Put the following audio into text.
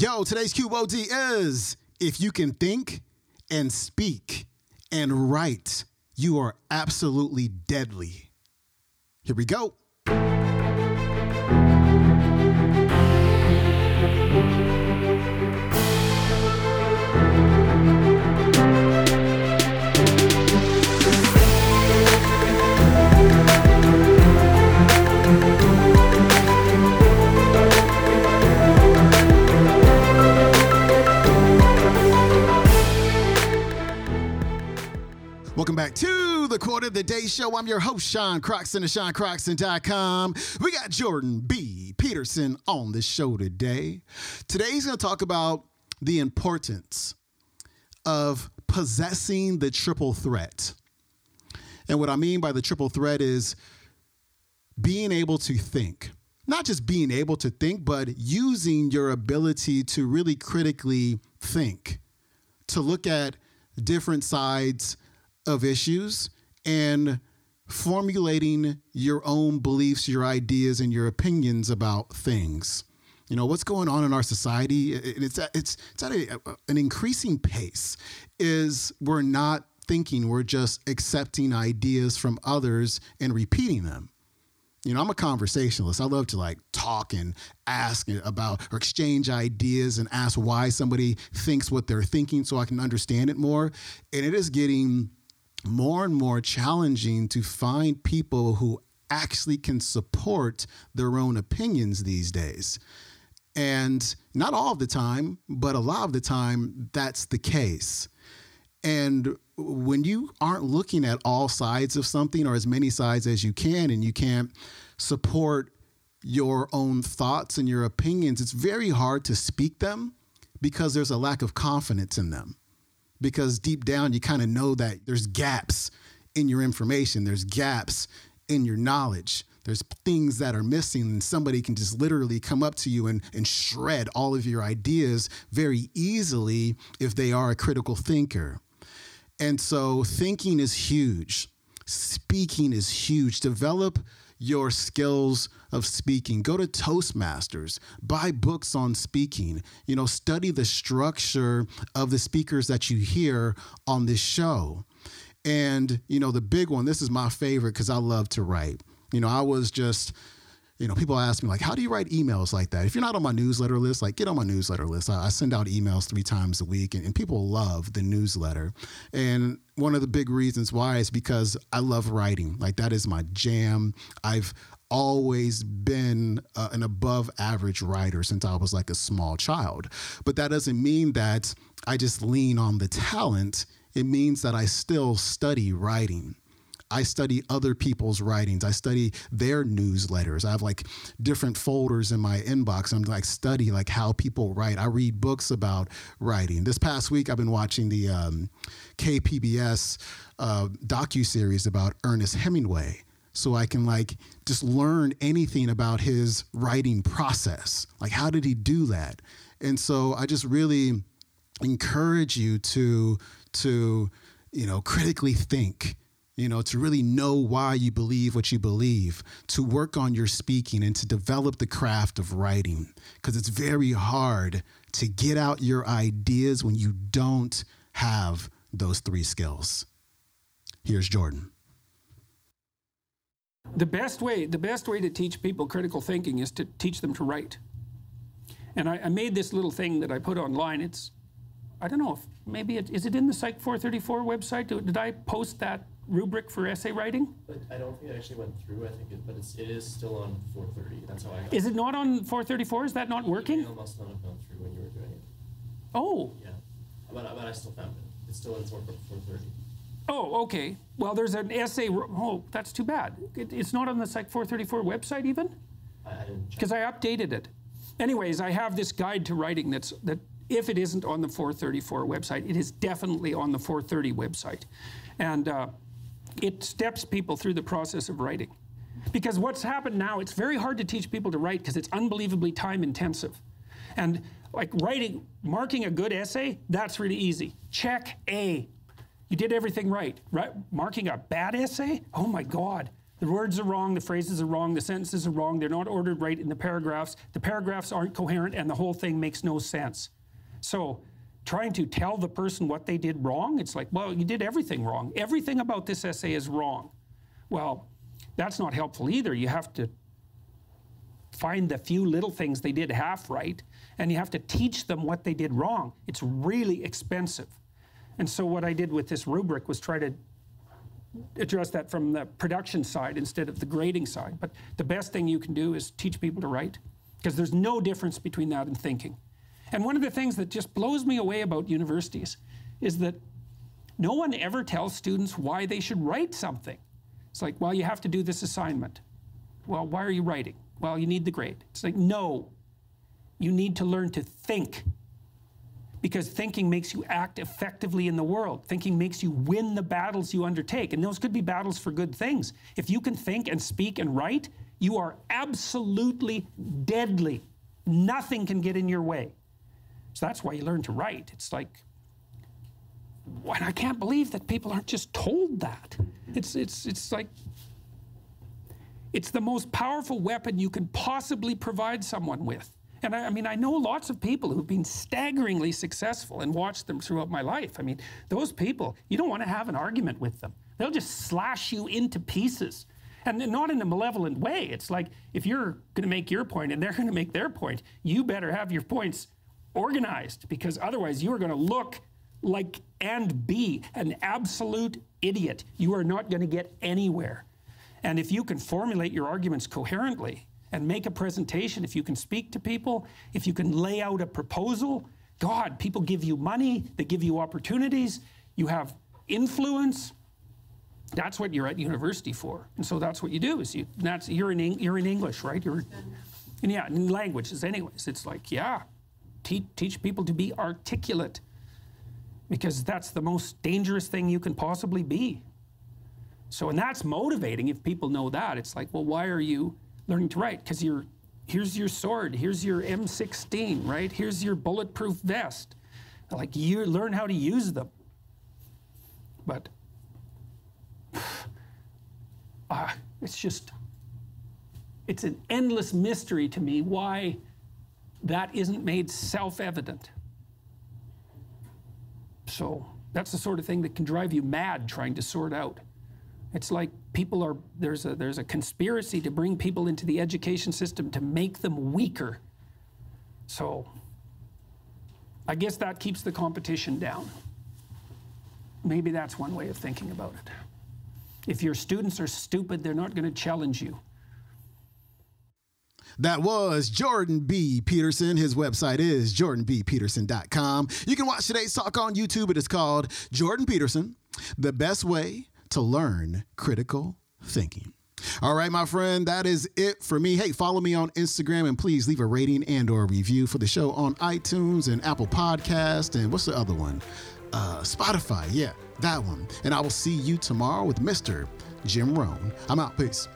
Yo, today's QOD is if you can think and speak and write, you are absolutely deadly. Here we go. Welcome back to the Quote of the Day Show. I'm your host, Sean Croxton of SeanCroxton.com. We got Jordan B. Peterson on the show today. Today he's going to talk about the importance of possessing the triple threat. And what I mean by the triple threat is being able to think. Not just being able to think, but using your ability to really critically think, to look at different sides of issues and formulating your own beliefs, your ideas, and your opinions about things. You know what's going on in our society. It's at, it's it's at a, an increasing pace. Is we're not thinking; we're just accepting ideas from others and repeating them. You know, I'm a conversationalist. I love to like talk and ask about or exchange ideas and ask why somebody thinks what they're thinking so I can understand it more. And it is getting more and more challenging to find people who actually can support their own opinions these days. And not all of the time, but a lot of the time, that's the case. And when you aren't looking at all sides of something or as many sides as you can, and you can't support your own thoughts and your opinions, it's very hard to speak them because there's a lack of confidence in them because deep down you kind of know that there's gaps in your information, there's gaps in your knowledge. There's things that are missing, and somebody can just literally come up to you and, and shred all of your ideas very easily if they are a critical thinker. And so, thinking is huge, speaking is huge. Develop your skills of speaking. Go to Toastmasters, buy books on speaking, you know, study the structure of the speakers that you hear on this show. And, you know, the big one, this is my favorite because I love to write. You know, I was just, you know, people ask me like, how do you write emails like that? If you're not on my newsletter list, like get on my newsletter list. I, I send out emails three times a week, and, and, people love the newsletter. And one of the big reasons why is because I love writing. Like that is my jam. I've always been uh, an above average writer since I was like a small child. But that doesn't mean that I just lean on the talent. It means that I still study writing. I study other people's writings. I study their newsletters. I have like different folders in my inbox. I'm like study like how people write. I read books about writing. This past week, I've been watching the um, KPBS uh, docu series about Ernest Hemingway so I can like just learn anything about his writing process. Like how did he do that? And so I just really encourage you to to you know critically think you know, to really know why you believe what you believe, to work on your speaking and to develop the craft of writing. Because it's very hard to get out your ideas when you don't have those three skills. Here's Jordan. The best way, the best way to teach people critical thinking is to teach them to write. And I, I made this little thing that I put online. It's, I don't know if maybe it is it in the Psych 434 website. Did I post that rubric for essay writing? But I don't think it actually went through. I think it, but it's, it is still on 430. That's how I got Is it not on 434? Is that not working? It must not have gone through when you were doing it. Oh. Yeah. But, but I still found it. It's still in 430. Oh, okay. Well, there's an essay. Oh, that's too bad. It, it's not on the Psych 434 website even? I, I didn't Because I updated it. Anyways, I have this guide to writing that's that if it isn't on the 434 website, it is definitely on the 430 website. And uh, it steps people through the process of writing. Because what's happened now, it's very hard to teach people to write because it's unbelievably time intensive. And like writing, marking a good essay, that's really easy. Check A. You did everything right. right? Marking a bad essay, oh my God, The words are wrong, the phrases are wrong, the sentences are wrong, they're not ordered right in the paragraphs, the paragraphs aren't coherent, and the whole thing makes no sense. So, trying to tell the person what they did wrong, it's like, well, you did everything wrong. Everything about this essay is wrong. Well, that's not helpful either. You have to find the few little things they did half right, and you have to teach them what they did wrong. It's really expensive. And so, what I did with this rubric was try to address that from the production side instead of the grading side. But the best thing you can do is teach people to write, because there's no difference between that and thinking. And one of the things that just blows me away about universities is that no one ever tells students why they should write something. It's like, well, you have to do this assignment. Well, why are you writing? Well, you need the grade. It's like, no, you need to learn to think because thinking makes you act effectively in the world. Thinking makes you win the battles you undertake. And those could be battles for good things. If you can think and speak and write, you are absolutely deadly. Nothing can get in your way. So that's why you learn to write. It's like, and I can't believe that people aren't just told that. It's, it's, it's like, it's the most powerful weapon you can possibly provide someone with. And I, I, mean, I know lots of people who've been staggeringly successful and watched them throughout my life. I mean, those people, you don't want to have an argument with them. They'll just slash you into pieces. And not in a malevolent way. It's like if you're going to make your point and they're going to make their point, you better have your points organized because otherwise you are going to look like and be an absolute idiot. You are not going to get anywhere. And if you can formulate your arguments coherently and make a presentation, if you can speak to people, if you can lay out a proposal, God, people give you money, they give you opportunities, you have influence. That's what you're at university for. And so that's what you do is you that's you're in you're in English, right? You're and yeah, in languages anyways. It's like, yeah, teach, teach people to be articulate because that's the most dangerous thing you can possibly be. So, and that's motivating if people know that. It's like, well, why are you learning to write? Because you're, here's your sword, here's your M16, right? Here's your bulletproof vest. Like, you learn how to use them. But uh, it's just, it's an endless mystery to me why that isn't made self evident. So that's the sort of thing that can drive you mad trying to sort out. It's like people are, there's a, there's a conspiracy to bring people into the education system to make them weaker. So I guess that keeps the competition down. Maybe that's one way of thinking about it. If your students are stupid, they're not going to challenge you. That was Jordan B. Peterson. His website is jordanbpeterson.com. You can watch today's talk on YouTube. It is called Jordan Peterson, The Best Way to Learn Critical Thinking. All right, my friend, that is it for me. Hey, follow me on Instagram and please leave a rating and or review for the show on iTunes and Apple Podcast and what's the other one? Uh, Spotify. Yeah, that one. And I will see you tomorrow with Mr. Jim Rohn. I'm out. Peace.